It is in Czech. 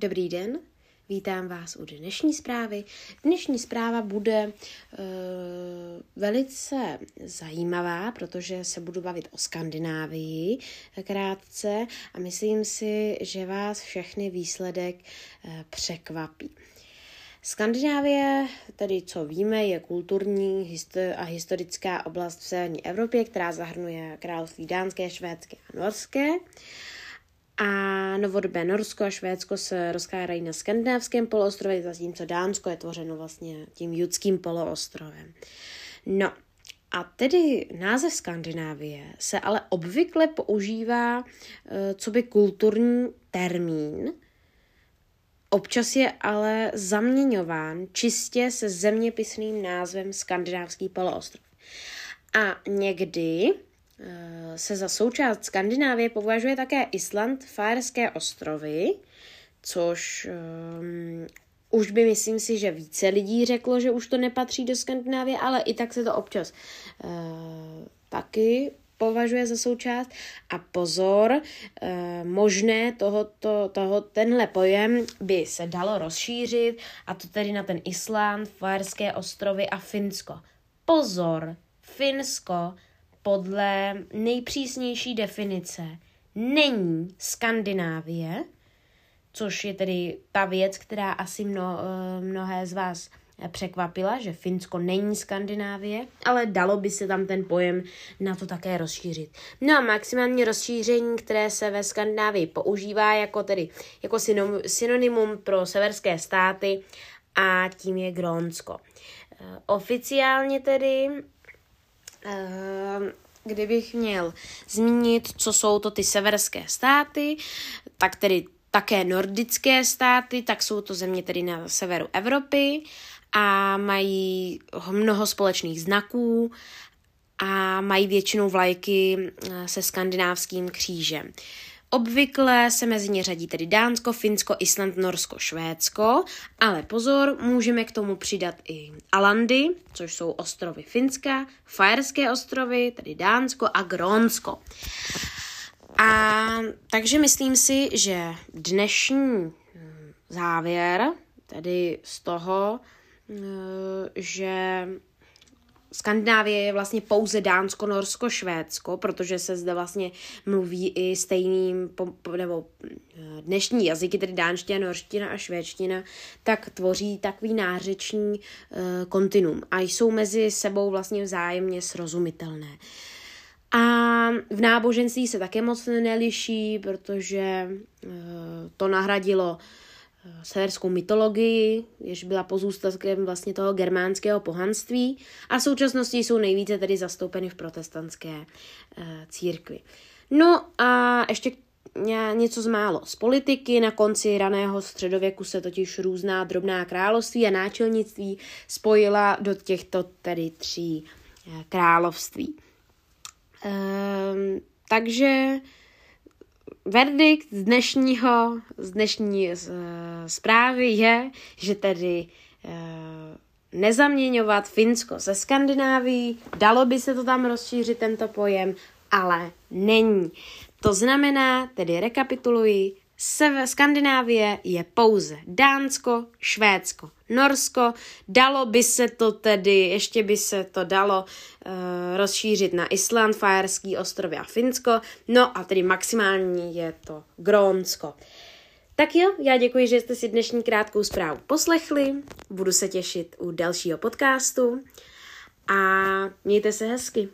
Dobrý den, vítám vás u dnešní zprávy. Dnešní zpráva bude uh, velice zajímavá, protože se budu bavit o Skandinávii krátce a myslím si, že vás všechny výsledek uh, překvapí. Skandinávie, tedy co víme, je kulturní a historická oblast v severní Evropě, která zahrnuje království dánské, švédské a norské. A novodobé Norsko a Švédsko se rozkládají na skandinávském poloostrově, zatímco Dánsko je tvořeno vlastně tím judským poloostrovem. No, a tedy název Skandinávie se ale obvykle používá eh, co by kulturní termín, Občas je ale zaměňován čistě se zeměpisným názvem Skandinávský poloostrov. A někdy se za součást Skandinávie považuje také Island, Fajerské ostrovy, což um, už by myslím si, že více lidí řeklo, že už to nepatří do Skandinávie, ale i tak se to občas uh, taky považuje za součást. A pozor, e, možné tohoto, toho, tenhle pojem by se dalo rozšířit, a to tedy na ten Island, Fajerské ostrovy a Finsko. Pozor, Finsko podle nejpřísnější definice není Skandinávie, což je tedy ta věc, která asi mno, eh, mnohé z vás překvapila, že Finsko není Skandinávie, ale dalo by se tam ten pojem na to také rozšířit. No a maximální rozšíření, které se ve Skandinávii používá jako tedy jako synonymum pro severské státy a tím je Grónsko. Eh, oficiálně tedy kdybych měl zmínit, co jsou to ty severské státy, tak tedy také nordické státy, tak jsou to země tedy na severu Evropy a mají mnoho společných znaků a mají většinou vlajky eh, se skandinávským křížem. Obvykle se mezi ně řadí tedy Dánsko, Finsko, Island, Norsko, Švédsko, ale pozor, můžeme k tomu přidat i Alandy, což jsou ostrovy Finska, Fajerské ostrovy, tedy Dánsko a Grónsko. A takže myslím si, že dnešní hm, závěr, tedy z toho, Eh, že Skandinávie je vlastně pouze Dánsko, Norsko, Švédsko, protože se zde vlastně mluví i stejným, nebo eh, dnešní jazyky, tedy dánština, norština a švédština, tak tvoří takový nářeční uh, kontinuum a jsou mezi sebou vlastně vzájemně srozumitelné. A v náboženství se také moc neliší, protože uh, to nahradilo uh, severskou mytologii, jež byla pozůstatkem vlastně toho germánského pohanství a v současnosti jsou nejvíce tedy zastoupeny v protestantské uh, církvi. No a ještě něco z málo z politiky. Na konci raného středověku se totiž různá drobná království a náčelnictví spojila do těchto tedy tří uh, království. Um, takže verdikt z dnešního, z dnešní z, uh, zprávy je, že tedy uh, nezaměňovat Finsko se Skandinávií, dalo by se to tam rozšířit tento pojem, ale není. To znamená, tedy rekapituluji, Sever Skandinávie je pouze Dánsko, Švédsko, Norsko. Dalo by se to tedy, ještě by se to dalo uh, rozšířit na Island, Fajerský ostrovy a Finsko. No a tedy maximální je to Grónsko. Tak jo, já děkuji, že jste si dnešní krátkou zprávu poslechli. Budu se těšit u dalšího podcastu a mějte se hezky.